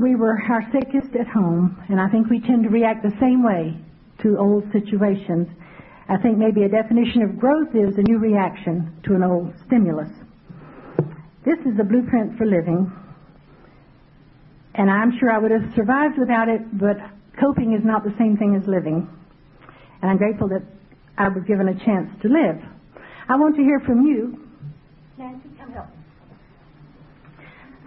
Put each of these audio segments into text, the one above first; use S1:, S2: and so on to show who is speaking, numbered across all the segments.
S1: we were our sickest at home, and I think we tend to react the same way to old situations. I think maybe a definition of growth is a new reaction to an old stimulus. This is the blueprint for living, and I'm sure I would have survived without it, but coping is not the same thing as living. And I'm grateful that I was given a chance to live. I want to hear from you. Nancy, come help.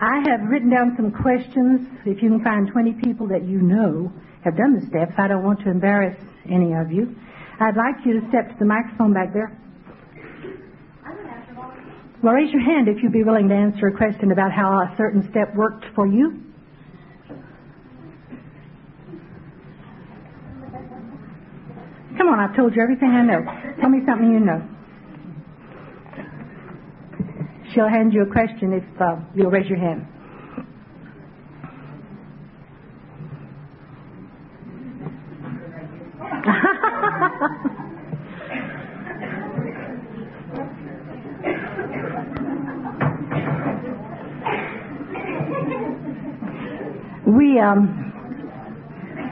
S1: I have written down some questions. If you can find 20 people that you know have done the steps, I don't want to embarrass any of you. I'd like you to step to the microphone back there. Well, raise your hand if you'd be willing to answer a question about how a certain step worked for you. Come on, I've told you everything I know. Tell me something you know. She'll hand you a question if uh, you'll raise your hand. we, um,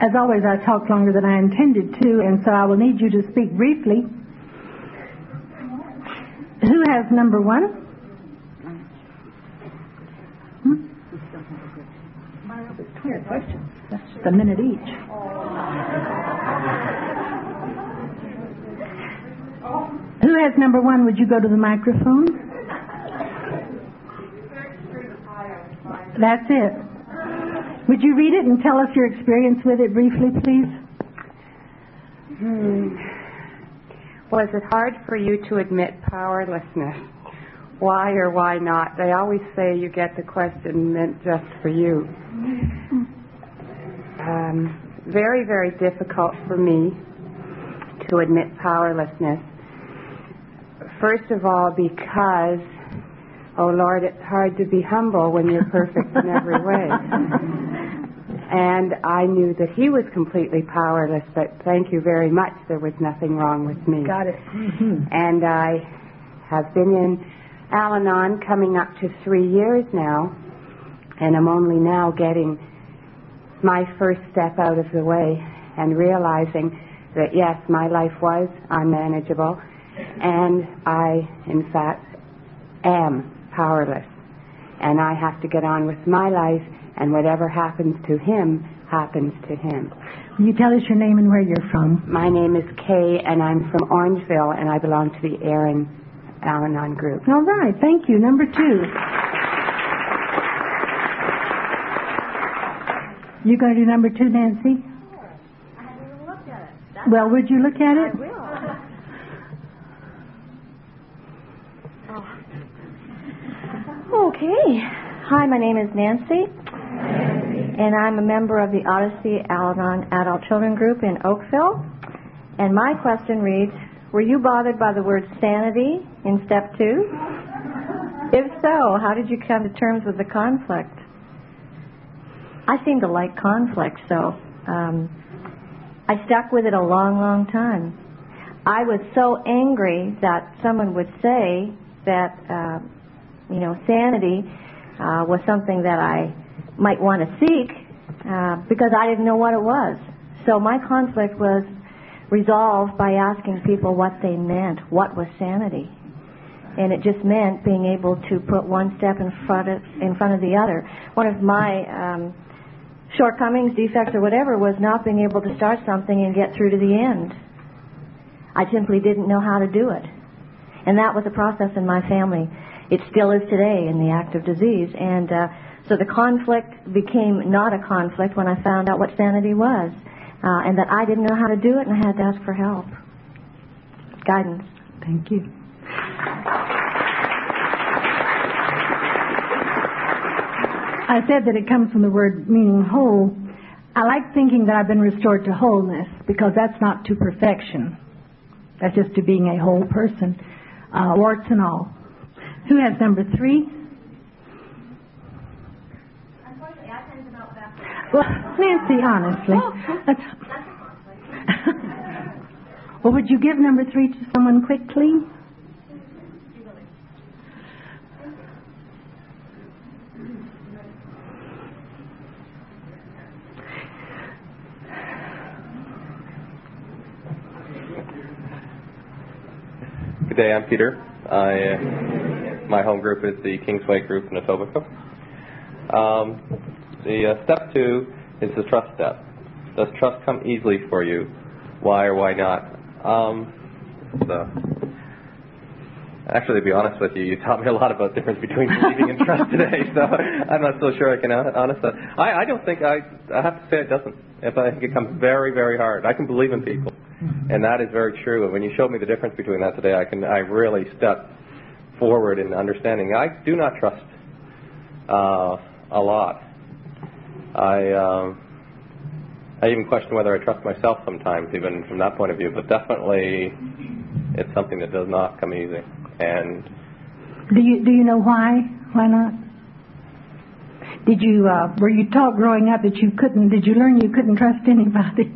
S1: as always, I talked longer than I intended to, and so I will need you to speak briefly. Who has number one? Clear questions. That's just a minute each. Who has number one? Would you go to the microphone? That's it. Would you read it and tell us your experience with it briefly, please?
S2: Hmm. Was it hard for you to admit powerlessness? Why or why not? They always say you get the question meant just for you. Um, very, very difficult for me to admit powerlessness. First of all, because, oh Lord, it's hard to be humble when you're perfect in every way. And I knew that he was completely powerless, but thank you very much. There was nothing wrong with me.
S1: Got it.
S2: And I have been in Al Anon coming up to three years now, and I'm only now getting my first step out of the way and realizing that yes, my life was unmanageable, and I, in fact, am powerless. And I have to get on with my life, and whatever happens to him happens to him.
S1: Will you tell us your name and where you're from?
S2: My name is Kay, and I'm from Orangeville, and I belong to the Erin Al Anon group.
S1: All right, thank you. Number two. You going to do number two, Nancy?
S3: I haven't even looked at it.
S1: Well, would you look at it?
S3: I will. Oh. Okay. Hi, my name is Nancy, and I'm a member of the Odyssey Al-Anon Adult Children Group in Oakville. And my question reads, were you bothered by the word sanity in step two? If so, how did you come to terms with the conflict? I seem to like conflict, so um, I stuck with it a long, long time. I was so angry that someone would say that, uh, you know, sanity uh, was something that I might want to seek uh, because I didn't know what it was. So my conflict was resolved by asking people what they meant. What was sanity? And it just meant being able to put one step in front of, in front of the other. One of my um, shortcomings, defects, or whatever was not being able to start something and get through to the end. I simply didn't know how to do it. And that was a process in my family. It still is today in the active disease. And uh, so the conflict became not a conflict when I found out what sanity was. Uh, and that I didn't know how to do it and I had to ask for help. Guidance.
S1: Thank you. I said that it comes from the word meaning whole. I like thinking that I've been restored to wholeness because that's not to perfection. That's just to being a whole person, uh, warts and all. Who has number three?
S3: Unfortunately, I tend to know that.
S1: Well, Nancy, honestly. Well, would you give number three to someone quickly?
S4: Day, I'm Peter. I, my home group is the Kingsway Group in Etobicoke. Um, the uh, step two is the trust step. Does trust come easily for you? Why or why not? Um, so, actually, to be honest with you, you taught me a lot about the difference between believing and trust today. So I'm not so sure I can honest that. I, I don't think I. I have to say it doesn't. If I think it comes very, very hard. I can believe in people, and that is very true. And when you showed me the difference between that today, I can. I really stepped forward in understanding. I do not trust uh, a lot. I. Um, I even question whether I trust myself sometimes, even from that point of view. But definitely, it's something that does not come easy. And
S1: do you do you know why? Why not? Did you uh, were you taught growing up that you couldn't? Did you learn you couldn't trust anybody?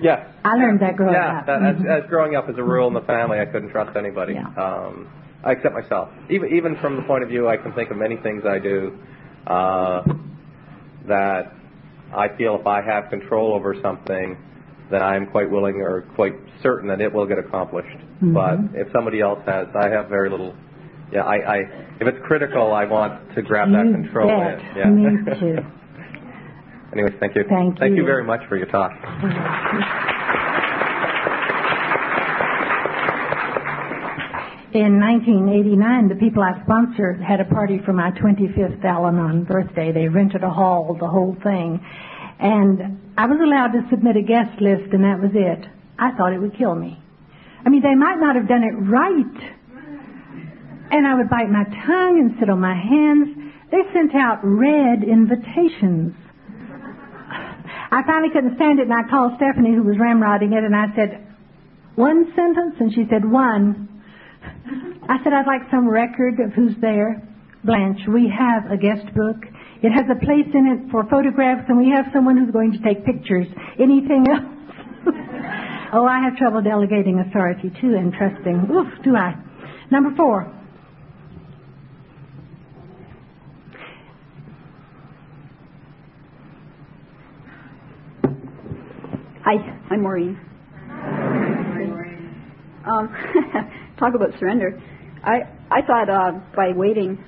S4: Yes.
S1: I learned that growing
S4: yeah,
S1: up.
S4: Yeah,
S1: mm-hmm.
S4: as, as growing up as a rule in the family, I couldn't trust anybody.
S1: Yeah.
S4: Um, except myself. Even even from the point of view, I can think of many things I do uh, that I feel if I have control over something, then I am quite willing or quite certain that it will get accomplished.
S1: Mm-hmm.
S4: But if somebody else has, I have very little. Yeah, I, I if it's critical, I want to grab
S1: you
S4: that control
S1: bet.
S4: in. Yeah.
S1: Me too.
S4: Anyways, thank you.
S1: Thank
S4: Thank
S1: you.
S4: you very much for your talk.
S1: In 1989, the people I sponsored had a party for my 25th Al Anon birthday. They rented a hall, the whole thing. And I was allowed to submit a guest list, and that was it. I thought it would kill me. I mean, they might not have done it right. And I would bite my tongue and sit on my hands. They sent out red invitations. I finally couldn't stand it, and I called Stephanie, who was ramrodding it, and I said, one sentence? And she said, one. I said, I'd like some record of who's there. Blanche, we have a guest book. It has a place in it for photographs, and we have someone who's going to take pictures. Anything else? oh, I have trouble delegating authority, too, and trusting. Oof, do I. Number four.
S5: Hi, I'm Maureen. Um, talk about surrender. I I thought uh, by waiting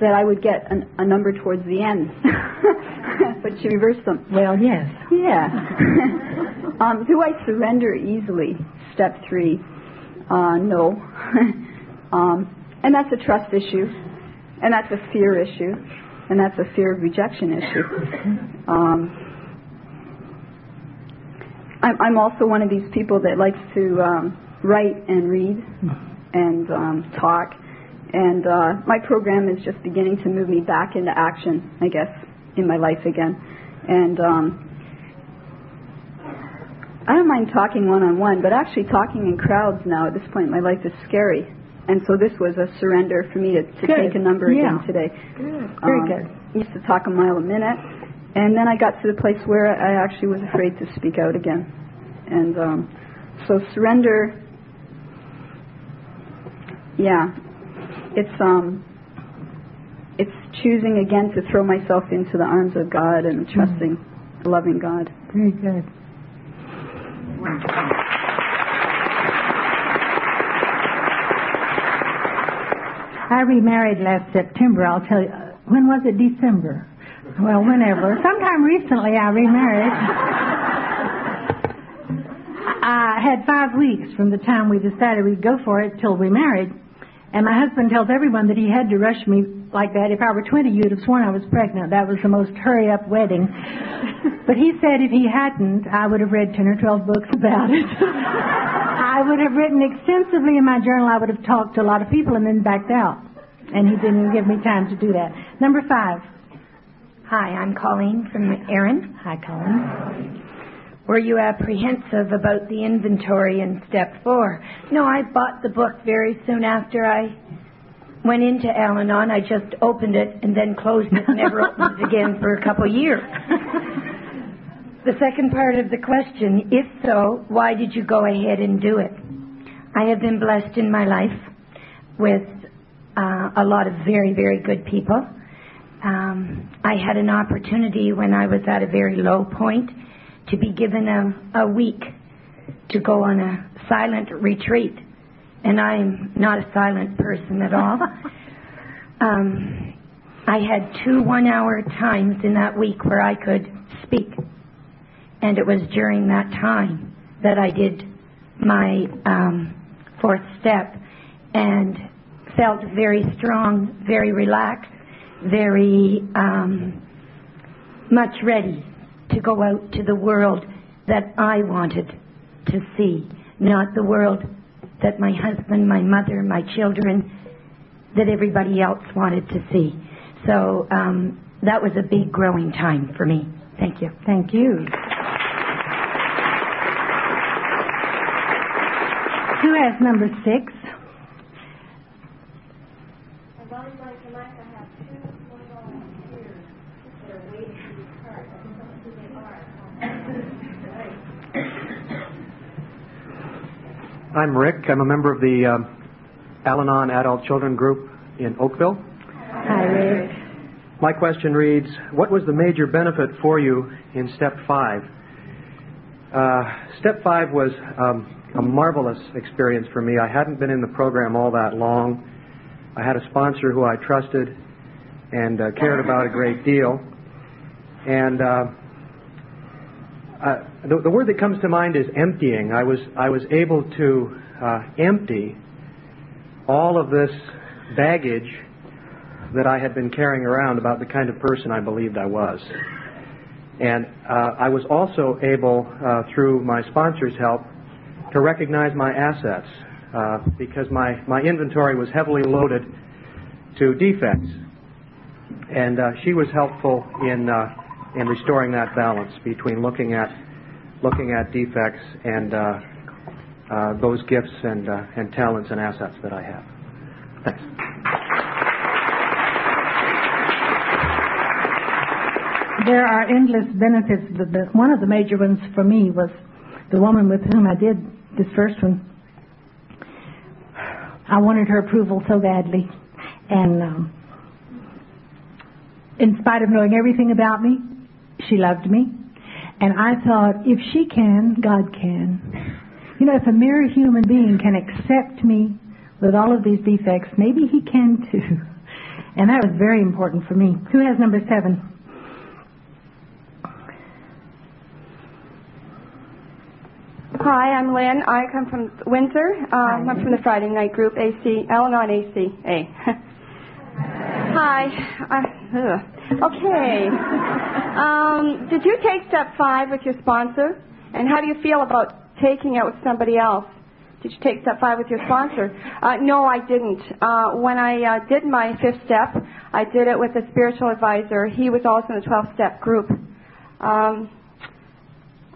S5: that I would get an, a number towards the end, but she reversed them.
S1: Well, yes.
S5: Yeah. um, do I surrender easily? Step three. Uh, no. um, and that's a trust issue, and that's a fear issue, and that's a fear of rejection issue. Um, I'm, I'm also one of these people that likes to um, write and read and um, talk. And uh, my program is just beginning to move me back into action, I guess, in my life again. And um, I don't mind talking one on one, but actually talking in crowds now at this point in my life is scary. And so this was a surrender for me to, to take a number
S1: Yeah.
S5: again today.
S1: Good. Very
S5: Um,
S1: good.
S5: I used to talk a mile a minute, and then I got to the place where I actually was afraid to speak out again. And um, so surrender, yeah, it's um, it's choosing again to throw myself into the arms of God and trusting, loving God.
S1: Very good. I remarried last September. I'll tell you. When was it? December. Well, whenever. Sometime recently, I remarried. I had five weeks from the time we decided we'd go for it till we married. And my husband tells everyone that he had to rush me like that. If I were 20, you'd have sworn I was pregnant. That was the most hurry up wedding. but he said if he hadn't, I would have read 10 or 12 books about it. I would have written extensively in my journal. I would have talked to a lot of people and then backed out. And he didn't give me time to do that. Number five.
S6: Hi, I'm Colleen from Erin.
S1: Hi, Colin.
S6: Were you apprehensive about the inventory in step four? No, I bought the book very soon after I went into Al Anon. I just opened it and then closed it and never opened it again for a couple of years. the second part of the question, if so, why did you go ahead and do it? I have been blessed in my life with uh, a lot of very, very good people. Um, I had an opportunity when I was at a very low point to be given a, a week to go on a silent retreat and I'm not a silent person at all. um, I had two one hour times in that week where I could speak. And it was during that time that I did my um, fourth step and felt very strong, very relaxed, very um, much ready to go out to the world that I wanted to see, not the world that my husband, my mother, my children, that everybody else wanted to see. So um, that was a big growing time for me. Thank you.
S1: Thank you. Who has number six?
S7: I'm Rick. I'm a member of the uh, Al Anon Adult Children Group in Oakville.
S1: Hi, Rick.
S7: My question reads What was the major benefit for you in step five? Uh, step five was um, a marvelous experience for me. I hadn't been in the program all that long. I had a sponsor who I trusted and uh, cared about a great deal. And uh, uh, the, the, word that comes to mind is emptying. I was I was able to uh, empty all of this baggage that I had been carrying around about the kind of person I believed I was. And uh, I was also able, uh, through my sponsor's help, to recognize my assets uh, because my, my inventory was heavily loaded to defects. And she was helpful in in restoring that balance between looking at looking at defects and uh, uh, those gifts and uh, and talents and assets that I have. Thanks.
S1: There are endless benefits. One of the major ones for me was the woman with whom I did this first one. I wanted her approval so badly, and um, in spite of knowing everything about me, she loved me. And I thought, if she can, God can. You know, if a mere human being can accept me with all of these defects, maybe he can too. And that was very important for me. Who has number seven?
S8: Hi, I'm Lynn. I come from Windsor. Um, I'm from the Friday night group, AC, Al-Anon ACA. Hi. Uh, Okay. Um, did you take step five with your sponsor? And how do you feel about taking it with somebody else? Did you take step five with your sponsor? Uh, no, I didn't. Uh, when I uh, did my fifth step, I did it with a spiritual advisor. He was also in the 12 step group. Um,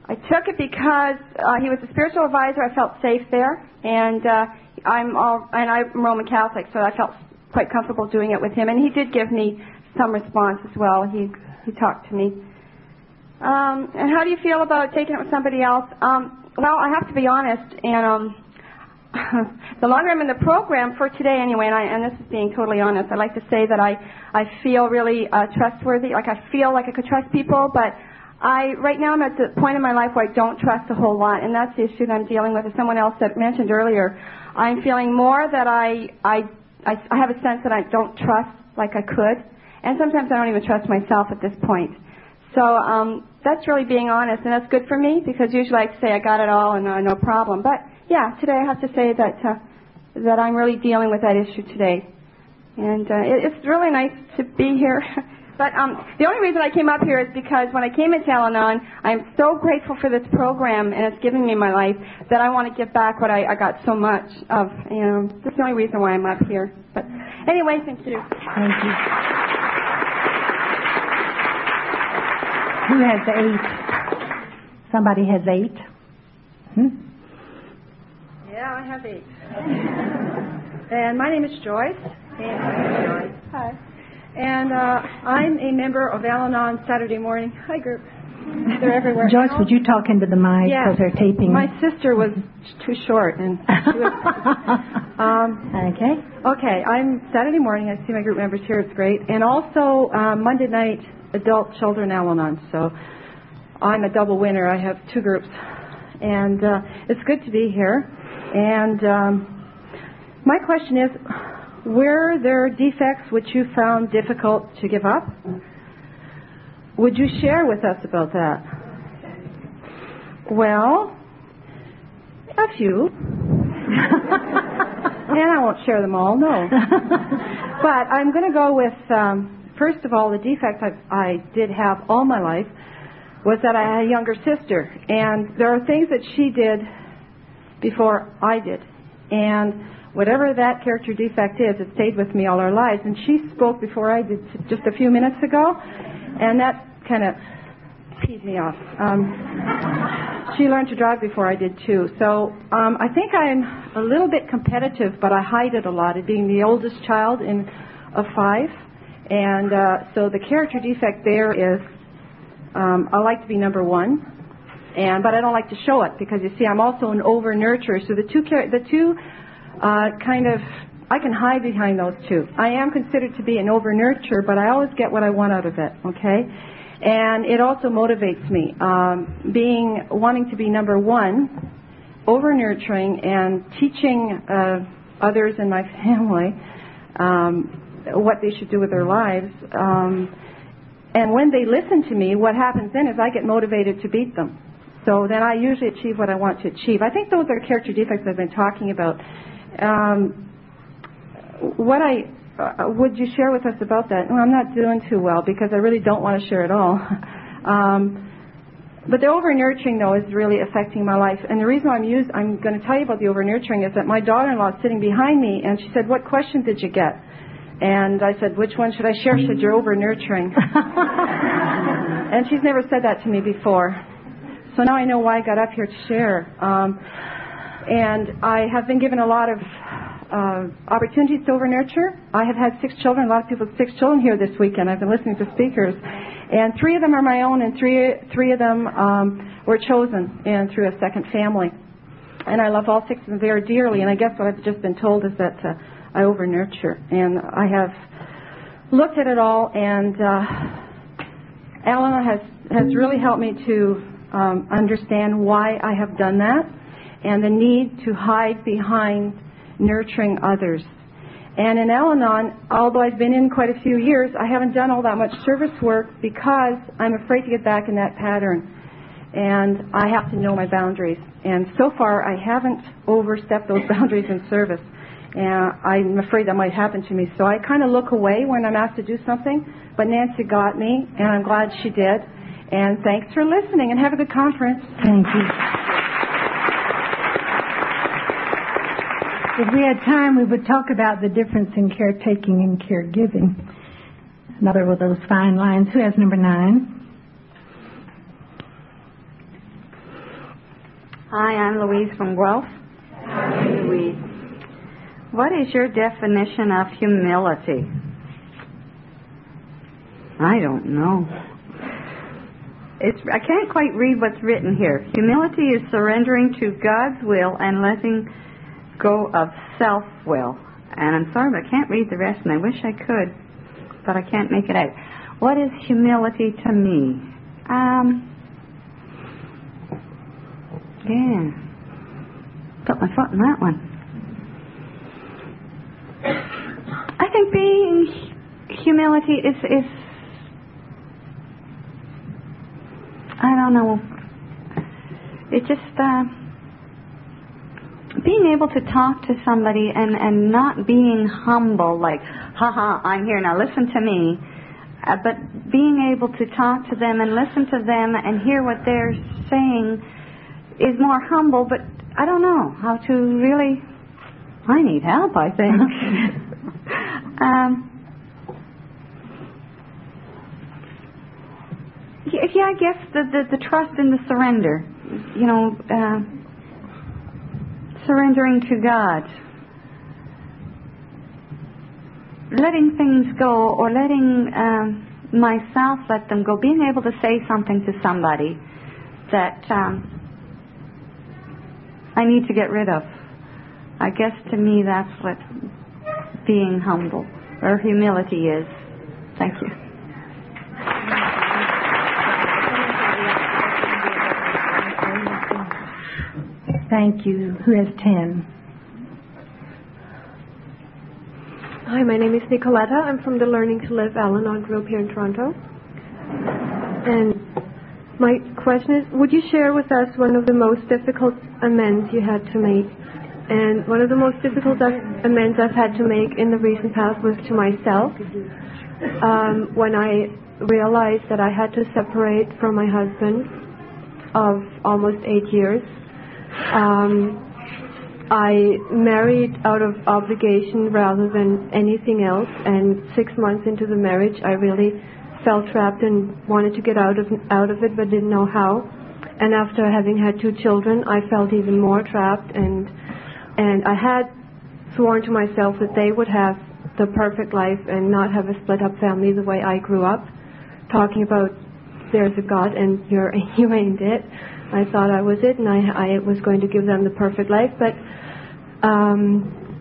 S8: I took it because uh, he was a spiritual advisor. I felt safe there, and uh, I'm all, and I'm Roman Catholic, so I felt quite comfortable doing it with him. And he did give me some response as well. He he talked to me. Um, and how do you feel about taking it with somebody else? Um, well, I have to be honest, and um, the longer I'm in the program for today, anyway, and, I, and this is being totally honest, I like to say that I I feel really uh, trustworthy. Like I feel like I could trust people, but I right now I'm at the point in my life where I don't trust a whole lot, and that's the issue that I'm dealing with. As someone else that mentioned earlier, I'm feeling more that I I I, I have a sense that I don't trust like I could. And sometimes I don't even trust myself at this point. So um, that's really being honest, and that's good for me because usually I say I got it all and uh, no problem. But yeah, today I have to say that uh, that I'm really dealing with that issue today, and uh, it, it's really nice to be here. but um, the only reason I came up here is because when I came into Al-Anon, I'm so grateful for this program and it's given me my life that I want to give back what I, I got so much of. You know, that's the only reason why I'm up here. But anyway, thank you.
S1: Thank you. Who has eight? Somebody has eight. Hmm?
S9: Yeah, I have eight. and my name is Joyce. And, Hi. And uh, I'm a member of Al Anon Saturday morning. Hi, group. They're everywhere.
S1: Joyce, would you talk into the mic because they're taping?
S9: My sister was too short, and was,
S1: um, okay.
S9: Okay, I'm Saturday morning. I see my group members here. It's great, and also um, Monday night adult children Al-Anon. So I'm a double winner. I have two groups, and uh, it's good to be here. And um, my question is were there defects which you found difficult to give up? Would you share with us about that? Well, a few. and I won't share them all, no. but I'm going to go with, um, first of all, the defect I, I did have all my life was that I had a younger sister. And there are things that she did before I did. And whatever that character defect is, it stayed with me all our lives. And she spoke before I did just a few minutes ago, and that kind of peed me off. Um, she learned to drive before I did too. So um, I think I'm a little bit competitive, but I hide it a lot. It being the oldest child in of five, and uh, so the character defect there is um, I like to be number one, and but I don't like to show it because you see I'm also an over nurturer. So the two the two uh, kind of I can hide behind those two. I am considered to be an over nurturer, but I always get what I want out of it. Okay, and it also motivates me. Um, being wanting to be number one, over nurturing, and teaching uh, others in my family um, what they should do with their lives. Um, and when they listen to me, what happens then is I get motivated to beat them. So then I usually achieve what I want to achieve. I think those are character defects I've been talking about. Um, what I uh, would you share with us about that? Well, I'm not doing too well because I really don't want to share at all. um, but the over nurturing though is really affecting my life. And the reason I'm use, I'm going to tell you about the over nurturing is that my daughter-in-law is sitting behind me, and she said, "What question did you get?" And I said, "Which one should I share?" She said, "You're over nurturing." and she's never said that to me before. So now I know why I got up here to share. And I have been given a lot of uh, opportunities to over nurture. I have had six children. A lot of people have six children here this weekend. I've been listening to speakers, and three of them are my own, and three three of them um, were chosen and through a second family. And I love all six of them very dearly. And I guess what I've just been told is that uh, I over nurture, and I have looked at it all. And uh, Al-Anon has has really helped me to um, understand why I have done that, and the need to hide behind nurturing others. And in Al Anon, although I've been in quite a few years, I haven't done all that much service work because I'm afraid to get back in that pattern. And I have to know my boundaries. And so far, I haven't overstepped those boundaries in service. And I'm afraid that might happen to me. So I kind of look away when I'm asked to do something. But Nancy got me, and I'm glad she did. And thanks for listening, and have a good conference.
S1: Thank you. If we had time, we would talk about the difference in caretaking and caregiving. Another of those fine lines. Who has number nine?
S10: Hi, I'm Louise from Guelph. Hi, Louise. What is your definition of humility? I don't know. It's, I can't quite read what's written here. Humility is surrendering to God's will and letting go of self will. And I'm sorry, but I can't read the rest, and I wish I could, but I can't make it out. What is humility to me? Um, yeah. Put my foot in that one. I think being humility is is I don't know. It just uh being able to talk to somebody and, and not being humble, like, haha, I'm here, now listen to me, uh, but being able to talk to them and listen to them and hear what they're saying is more humble, but I don't know how to really. I need help, I think. um, yeah, I guess the, the, the trust and the surrender. You know, uh, surrendering to God, letting things go or letting um, myself let them go, being able to say something to somebody that um, I need to get rid of. I guess to me that's what being humble or humility is. Thank you.
S1: Thank you. Who has 10?
S11: Hi, my name is Nicoletta. I'm from the Learning to Live Al-Anon group here in Toronto. And my question is, would you share with us one of the most difficult amends you had to make? And one of the most difficult amends I've had to make in the recent past was to myself. Um, when I realized that I had to separate from my husband of almost eight years. Um, I married out of obligation rather than anything else, and six months into the marriage, I really felt trapped and wanted to get out of out of it, but didn't know how. And after having had two children, I felt even more trapped, and and I had sworn to myself that they would have the perfect life and not have a split up family the way I grew up, talking about there's a God and you're you ain't it. I thought I was it, and I I was going to give them the perfect life, but um,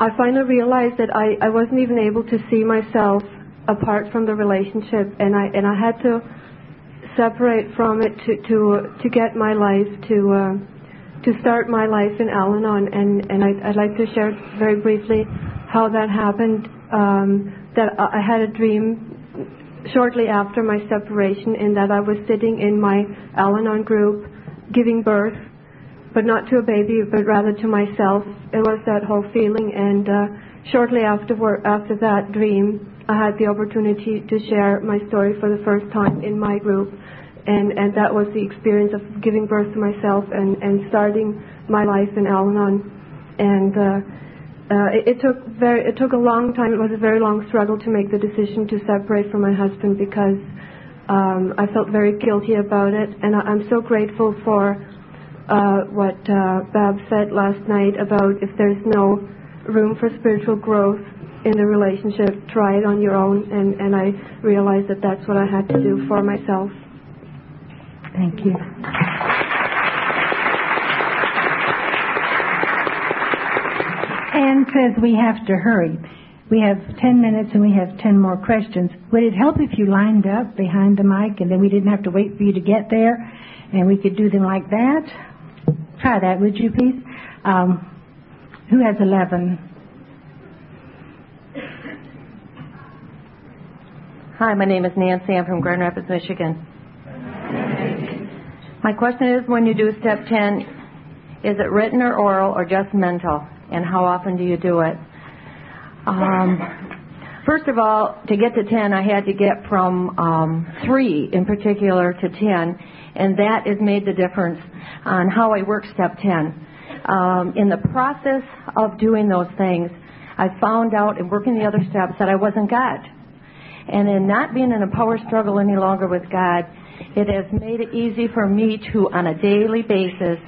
S11: I finally realized that I, I wasn't even able to see myself apart from the relationship, and I and I had to separate from it to to to get my life to uh, to start my life in Al-Anon, and and I, I'd like to share very briefly how that happened. Um, that I had a dream shortly after my separation, in that I was sitting in my Al-Anon group, giving birth but not to a baby, but rather to myself. It was that whole feeling. And uh, shortly afterward, after that dream, I had the opportunity to share my story for the first time in my group. And, and that was the experience of giving birth to myself and, and starting my life in Al-Anon. And uh, uh, it, it took very, it took a long time. It was a very long struggle to make the decision to separate from my husband because um, I felt very guilty about it. And I, I'm so grateful for uh, what uh, Bab said last night about if there's no room for spiritual growth in the relationship, try it on your own. And, and I realized that that's what I had to do for myself.
S1: Thank you. Says we have to hurry. We have 10 minutes and we have 10 more questions. Would it help if you lined up behind the mic and then we didn't have to wait for you to get there and we could do them like that? Try that, would you please? Um, who has 11?
S3: Hi, my name is Nancy. I'm from Grand Rapids, Michigan. My question is when you do step 10, is it written or oral or just mental? And how often do you do it? Um, first of all, to get to 10, I had to get from um, 3 in particular to 10, and that has made the difference on how I work step 10. Um, in the process of doing those things, I found out in working the other steps that I wasn't God. And in not being in a power struggle any longer with God, it has made it easy for me to, on a daily basis,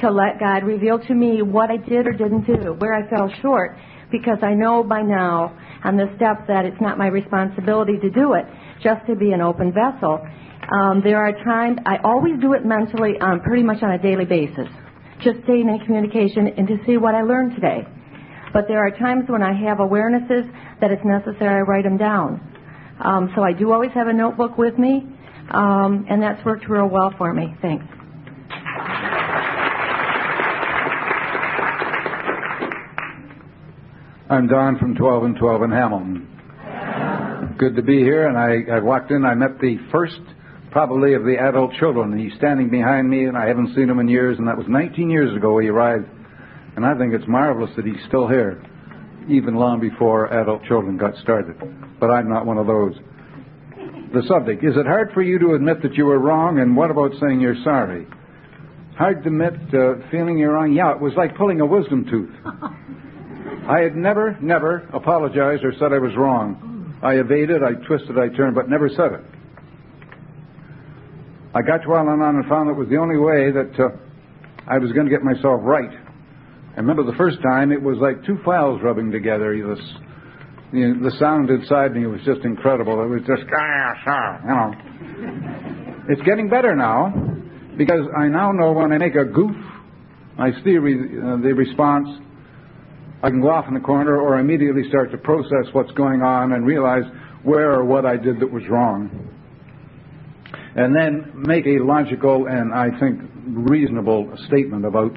S3: to let God reveal to me what I did or didn't do, where I fell short, because I know by now on the steps that it's not my responsibility to do it, just to be an open vessel. Um, there are times I always do it mentally, um, pretty much on a daily basis, just staying in communication and to see what I learned today. But there are times when I have awarenesses that it's necessary I write them down. Um, so I do always have a notebook with me, um, and that's worked real well for me. Thanks.
S12: I'm Don from 12 and 12 in Hamilton. Good to be here, and I, I walked in. I met the first probably of the adult children. He's standing behind me, and I haven't seen him in years, and that was 19 years ago he arrived. And I think it's marvelous that he's still here, even long before adult children got started. But I'm not one of those. The subject Is it hard for you to admit that you were wrong, and what about saying you're sorry? Hard to admit uh, feeling you're wrong? Yeah, it was like pulling a wisdom tooth. I had never, never apologized or said I was wrong. I evaded, I twisted, I turned, but never said it. I got to Al-Anon and found it was the only way that uh, I was going to get myself right. I remember the first time it was like two files rubbing together. You know, the sound inside me was just incredible. It was just, you know. It's getting better now because I now know when I make a goof, I see uh, the response. I can go off in the corner or immediately start to process what's going on and realize where or what I did that was wrong and then make a logical and I think reasonable statement about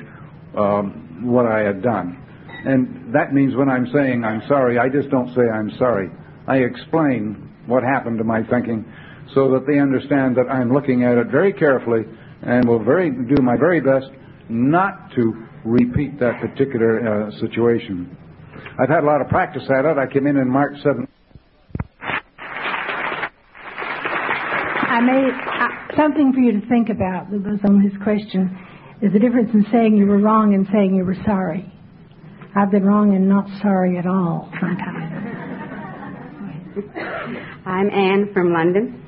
S12: um, what I had done. And that means when I'm saying I'm sorry, I just don't say I'm sorry. I explain what happened to my thinking so that they understand that I'm looking at it very carefully and will very do my very best not to repeat that particular uh, situation. I've had a lot of practice at it. I came in in March 7th.
S1: I made uh, something for you to think about that was on his question is the difference in saying you were wrong and saying you were sorry. I've been wrong and not sorry at all sometimes.
S13: I'm Anne from London.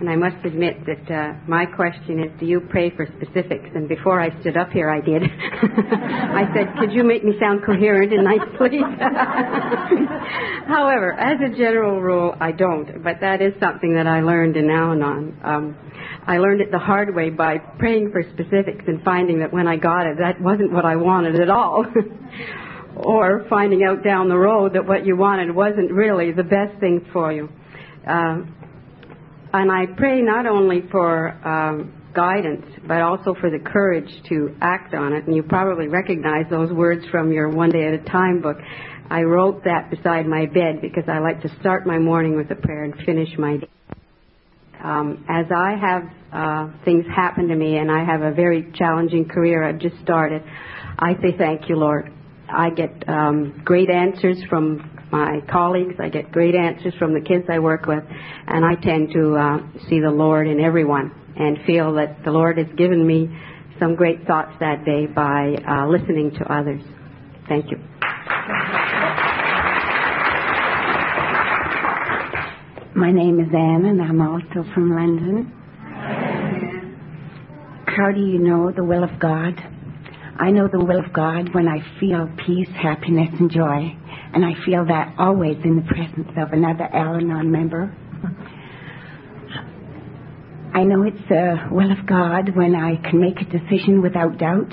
S13: And I must admit that uh, my question is, do you pray for specifics? And before I stood up here, I did. I said, could you make me sound coherent and nice, please? However, as a general rule, I don't. But that is something that I learned in Al-Anon. Um, I learned it the hard way by praying for specifics and finding that when I got it, that wasn't what I wanted at all. or finding out down the road that what you wanted wasn't really the best thing for you. Uh, and I pray not only for um, guidance, but also for the courage to act on it. And you probably recognize those words from your One Day at a Time book. I wrote that beside my bed because I like to start my morning with a prayer and finish my day. Um, as I have uh, things happen to me, and I have a very challenging career I've just started, I say thank you, Lord. I get um, great answers from my colleagues. I get great answers from the kids I work with, and I tend to uh, see the Lord in everyone and feel that the Lord has given me some great thoughts that day by uh, listening to others. Thank you.
S14: My name is Anne, and I'm also from London. How do you know the will of God? I know the will of God when I feel peace, happiness, and joy. And I feel that always in the presence of another Al Anon member. I know it's uh, the will of God when I can make a decision without doubt.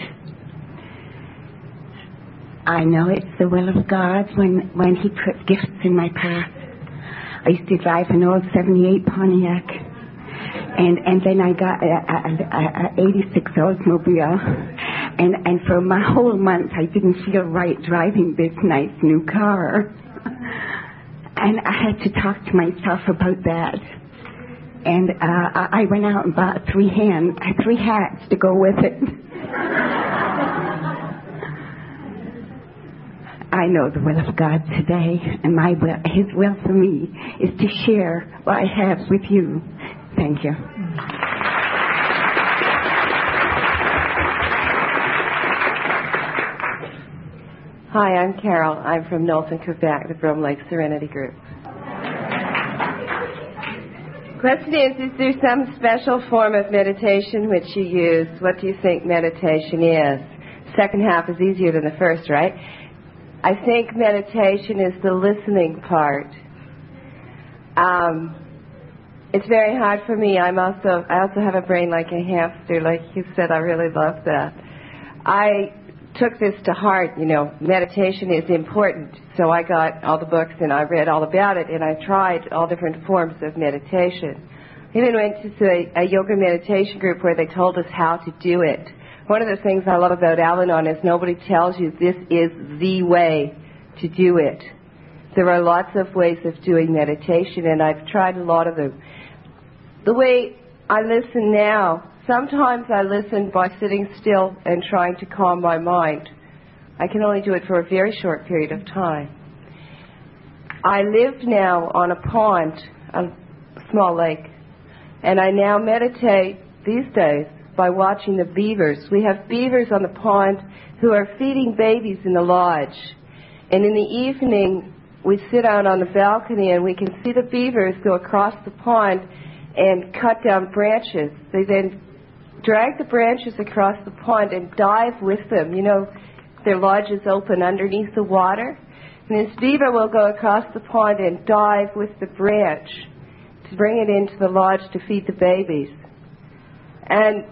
S14: I know it's the will of God when, when He puts gifts in my path. I used to drive an old 78 Pontiac, and, and then I got a, a, a, a 86 Oldsmobile and and for my whole month I didn't feel right driving this nice new car. And I had to talk to myself about that. And uh, I went out and bought three hands, three hats to go with it. I know the will of God today, and my will, His will for me is to share what I have with you. Thank you.
S15: Hi, I'm Carol. I'm from Knowlton, Quebec, the Brome Lake Serenity Group. Question is, is there some special form of meditation which you use? What do you think meditation is? Second half is easier than the first, right? I think meditation is the listening part. Um, it's very hard for me. I'm also I also have a brain like a hamster, like you said. I really love that. I took this to heart. You know, meditation is important. So I got all the books and I read all about it and I tried all different forms of meditation. I even went to a, a yoga meditation group where they told us how to do it. One of the things I love about Al Anon is nobody tells you this is the way to do it. There are lots of ways of doing meditation and I've tried a lot of them. The way I listen now Sometimes I listen by sitting still and trying to calm my mind. I can only do it for a very short period of time. I live now on a pond, a small lake, and I now meditate these days by watching the beavers. We have beavers on the pond who are feeding babies in the lodge. And in the evening, we sit out on the balcony and we can see the beavers go across the pond and cut down branches. They then drag the branches across the pond and dive with them. You know, their lodge is open underneath the water. And this beaver will go across the pond and dive with the branch to bring it into the lodge to feed the babies. And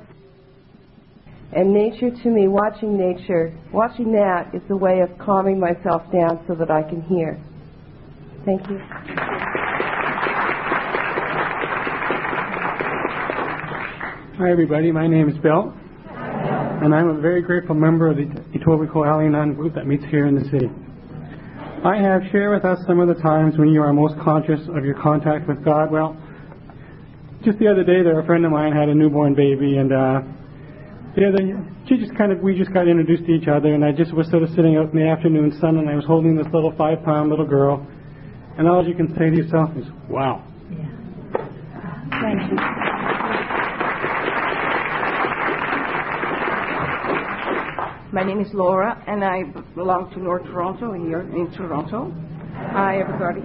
S15: and nature to me, watching nature, watching that is a way of calming myself down so that I can hear. Thank you.
S16: Hi, everybody. My name is Bill. and I'm a very grateful member of the Etobicoke Al-Anon group that meets here in the city. I have shared with us some of the times when you are most conscious of your contact with God. Well, just the other day, there a friend of mine had a newborn baby, and uh, the other, she just kind of, we just got introduced to each other, and I just was sort of sitting out in the afternoon sun, and I was holding this little five-pound little girl, and all you can say to yourself is, "Wow." Yeah.
S3: Thank you.
S17: My name is Laura, and I belong to North Toronto here in Toronto. Hi, everybody.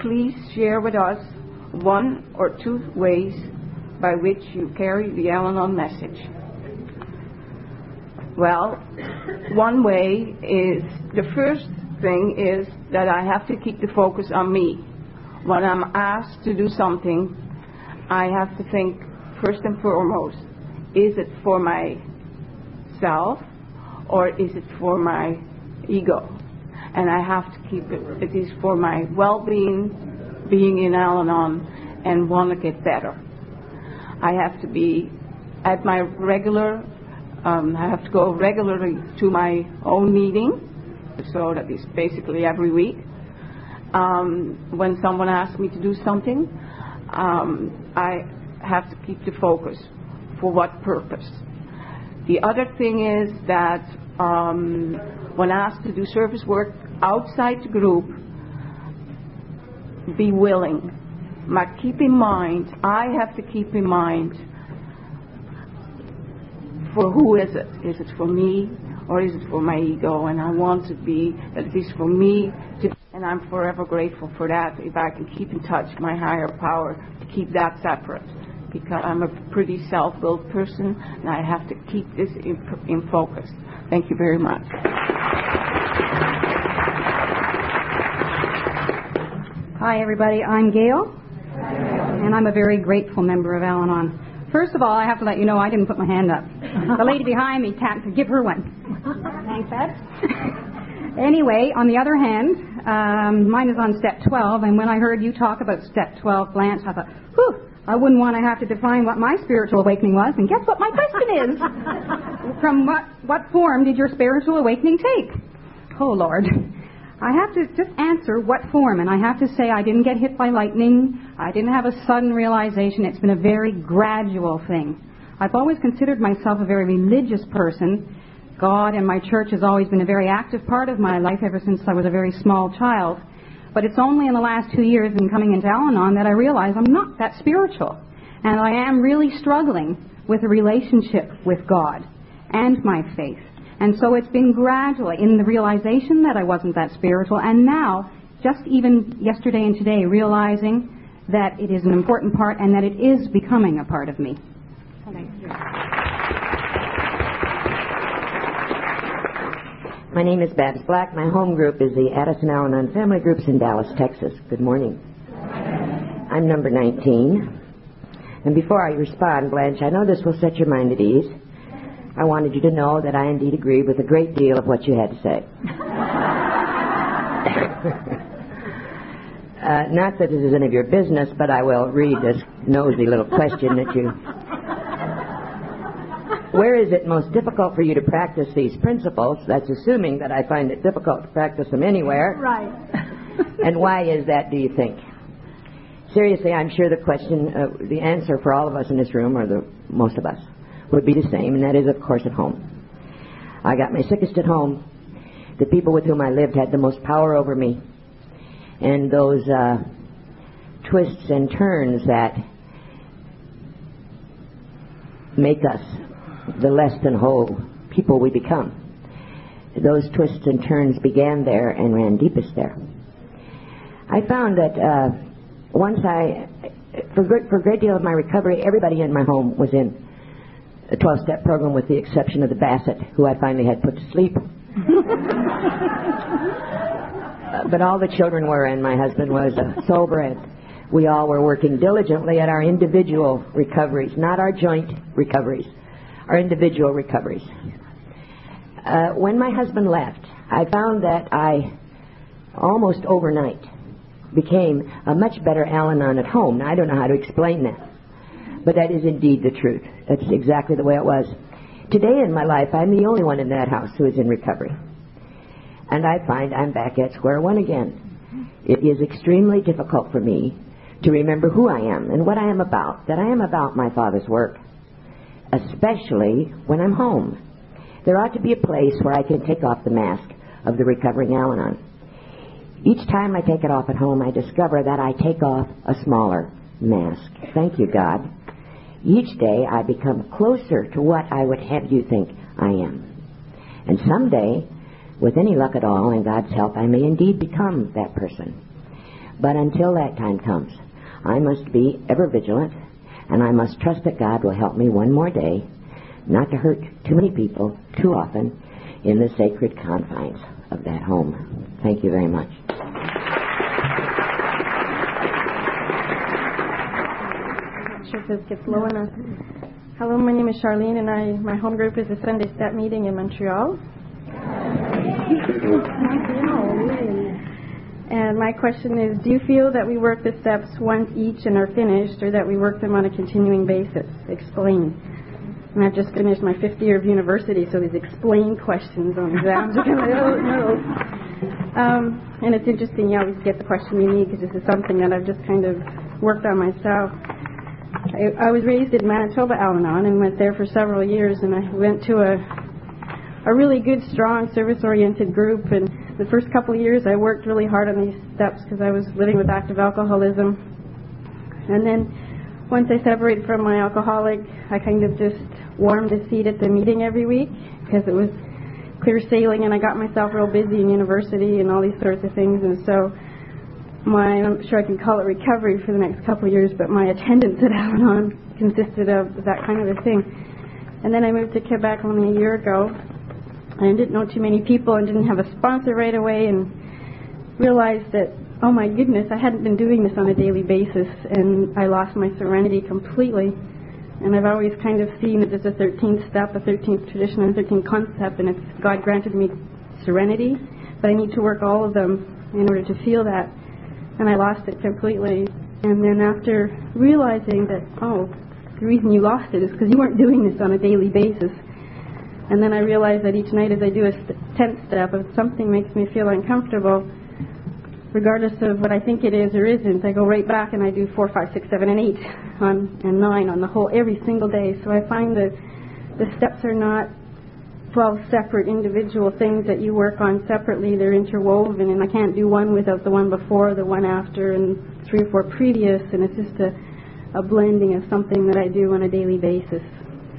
S17: Please share with us one or two ways by which you carry the Al Anon message. Well, one way is the first thing is that I have to keep the focus on me. When I'm asked to do something, I have to think first and foremost is it for myself or is it for my ego? And I have to keep it, it is for my well being, being in Al Anon, and want to get better. I have to be at my regular, um, I have to go regularly to my own meeting, so that is basically every week. Um, when someone asks me to do something, um, I have to keep the focus. For what purpose? The other thing is that um, when asked to do service work outside the group, be willing. But keep in mind, I have to keep in mind for who is it? Is it for me or is it for my ego? And I want to be it is for me to, and I'm forever grateful for that. If I can keep in touch my higher power to keep that separate because I'm a pretty self-willed person and I have to keep this in, in focus. Thank you very much.
S18: Hi, everybody. I'm Gail, and I'm a very grateful member of Al Anon. First of all, I have to let you know I didn't put my hand up. The lady behind me tapped. to Give her one. Thanks, Ed. anyway, on the other hand, um, mine is on step 12, and when I heard you talk about step 12, Blanche, I thought, whew, I wouldn't want to have to define what my spiritual awakening was. And guess what my question is? From what, what form did your spiritual awakening take? Oh, Lord. I have to just answer what form, and I have to say I didn't get hit by lightning. I didn't have a sudden realization. It's been a very gradual thing. I've always considered myself a very religious person. God and my church has always been a very active part of my life ever since I was a very small child. But it's only in the last two years in coming into Al Anon that I realize I'm not that spiritual. And I am really struggling with a relationship with God and my faith. And so it's been gradually in the realization that I wasn't that spiritual, and now, just even yesterday and today, realizing that it is an important part and that it is becoming a part of me. Thank you.
S19: My name is Babs Black. My home group is the Addison Al Anon Family Groups in Dallas, Texas. Good morning. I'm number 19. And before I respond, Blanche, I know this will set your mind at ease. I wanted you to know that I indeed agree with a great deal of what you had to say. uh, not that this is any of your business, but I will read this nosy little question that you. Where is it most difficult for you to practice these principles? That's assuming that I find it difficult to practice them anywhere.
S1: Right.
S19: and why is that, do you think? Seriously, I'm sure the question, uh, the answer for all of us in this room, or the most of us, would be the same, and that is, of course, at home. I got my sickest at home. The people with whom I lived had the most power over me. And those uh, twists and turns that make us the less than whole people we become. Those twists and turns began there and ran deepest there. I found that uh, once I, for, for a great deal of my recovery, everybody in my home was in a 12 step program with the exception of the Basset, who I finally had put to sleep. uh, but all the children were, and my husband was uh, sober, and we all were working diligently at our individual recoveries, not our joint recoveries, our individual recoveries. Uh, when my husband left, I found that I almost overnight became a much better Al Anon at home. Now, I don't know how to explain that, but that is indeed the truth. That's exactly the way it was. Today in my life, I'm the only one in that house who is in recovery. And I find I'm back at square one again. It is extremely difficult for me to remember who I am and what I am about, that I am about my Father's work, especially when I'm home. There ought to be a place where I can take off the mask of the recovering Al Anon. Each time I take it off at home, I discover that I take off a smaller mask. Thank you, God. Each day I become closer to what I would have you think I am. And someday, with any luck at all and God's help, I may indeed become that person. But until that time comes, I must be ever vigilant and I must trust that God will help me one more day not to hurt too many people too often in the sacred confines of that home. Thank you very much.
S20: sure if this gets low enough. Hello, my name is Charlene, and I my home group is a Sunday Step meeting in Montreal. and my question is, do you feel that we work the steps once each and are finished, or that we work them on a continuing basis? Explain. And I've just finished my fifth year of university, so these explain questions on exams are kind of, oh. Um, and it's interesting, you always get the question you need because this is something that I've just kind of worked on myself. I, I was raised in Manitoba, Al-Anon, and went there for several years. And I went to a a really good, strong, service-oriented group. And the first couple of years, I worked really hard on these steps because I was living with active alcoholism. And then once I separated from my alcoholic, I kind of just warmed a seat at the meeting every week because it was clear sailing, and I got myself real busy in university and all these sorts of things. And so my, I'm sure I can call it recovery for the next couple of years, but my attendance at Al-Anon consisted of that kind of a thing. And then I moved to Quebec only a year ago, and didn't know too many people and didn't have a sponsor right away, and realized that, oh my goodness, I hadn't been doing this on a daily basis, and I lost my serenity completely. And I've always kind of seen it as a 13th step, a 13th tradition, and a 13th concept, and if God granted me serenity, but I need to work all of them in order to feel that and I lost it completely. And then after realizing that, oh, the reason you lost it is because you weren't doing this on a daily basis. And then I realized that each night as I do a tenth step, if something makes me feel uncomfortable, regardless of what I think it is or isn't, I go right back and I do four, five, six, seven, and eight on and nine on the whole every single day. So I find that the steps are not 12 separate individual things that you work on separately. They're interwoven, and I can't do one without the one before, the one after, and three or four previous, and it's just a, a blending of something that I do on a daily basis.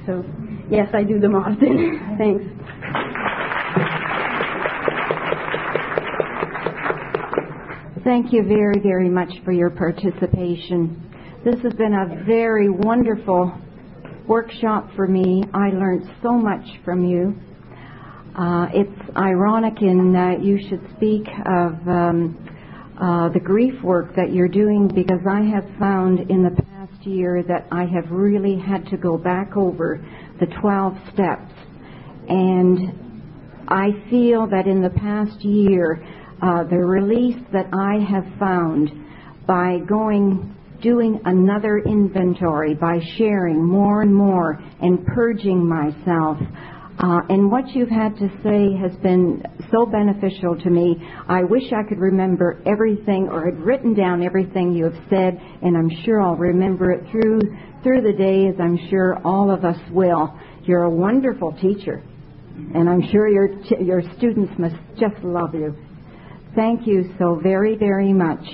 S20: So, yes, I do them often. Thanks.
S21: Thank you very, very much for your participation. This has been a very wonderful workshop for me. I learned so much from you. Uh, it's ironic in that you should speak of um, uh, the grief work that you're doing because I have found in the past year that I have really had to go back over the 12 steps. And I feel that in the past year, uh, the release that I have found by going doing another inventory by sharing more and more and purging myself uh, and what you've had to say has been so beneficial to me. I wish I could remember everything or had written down everything you have said, and I'm sure I'll remember it through through the days. I'm sure all of us will. You're a wonderful teacher, and I'm sure your your students must just love you. Thank you so very very much.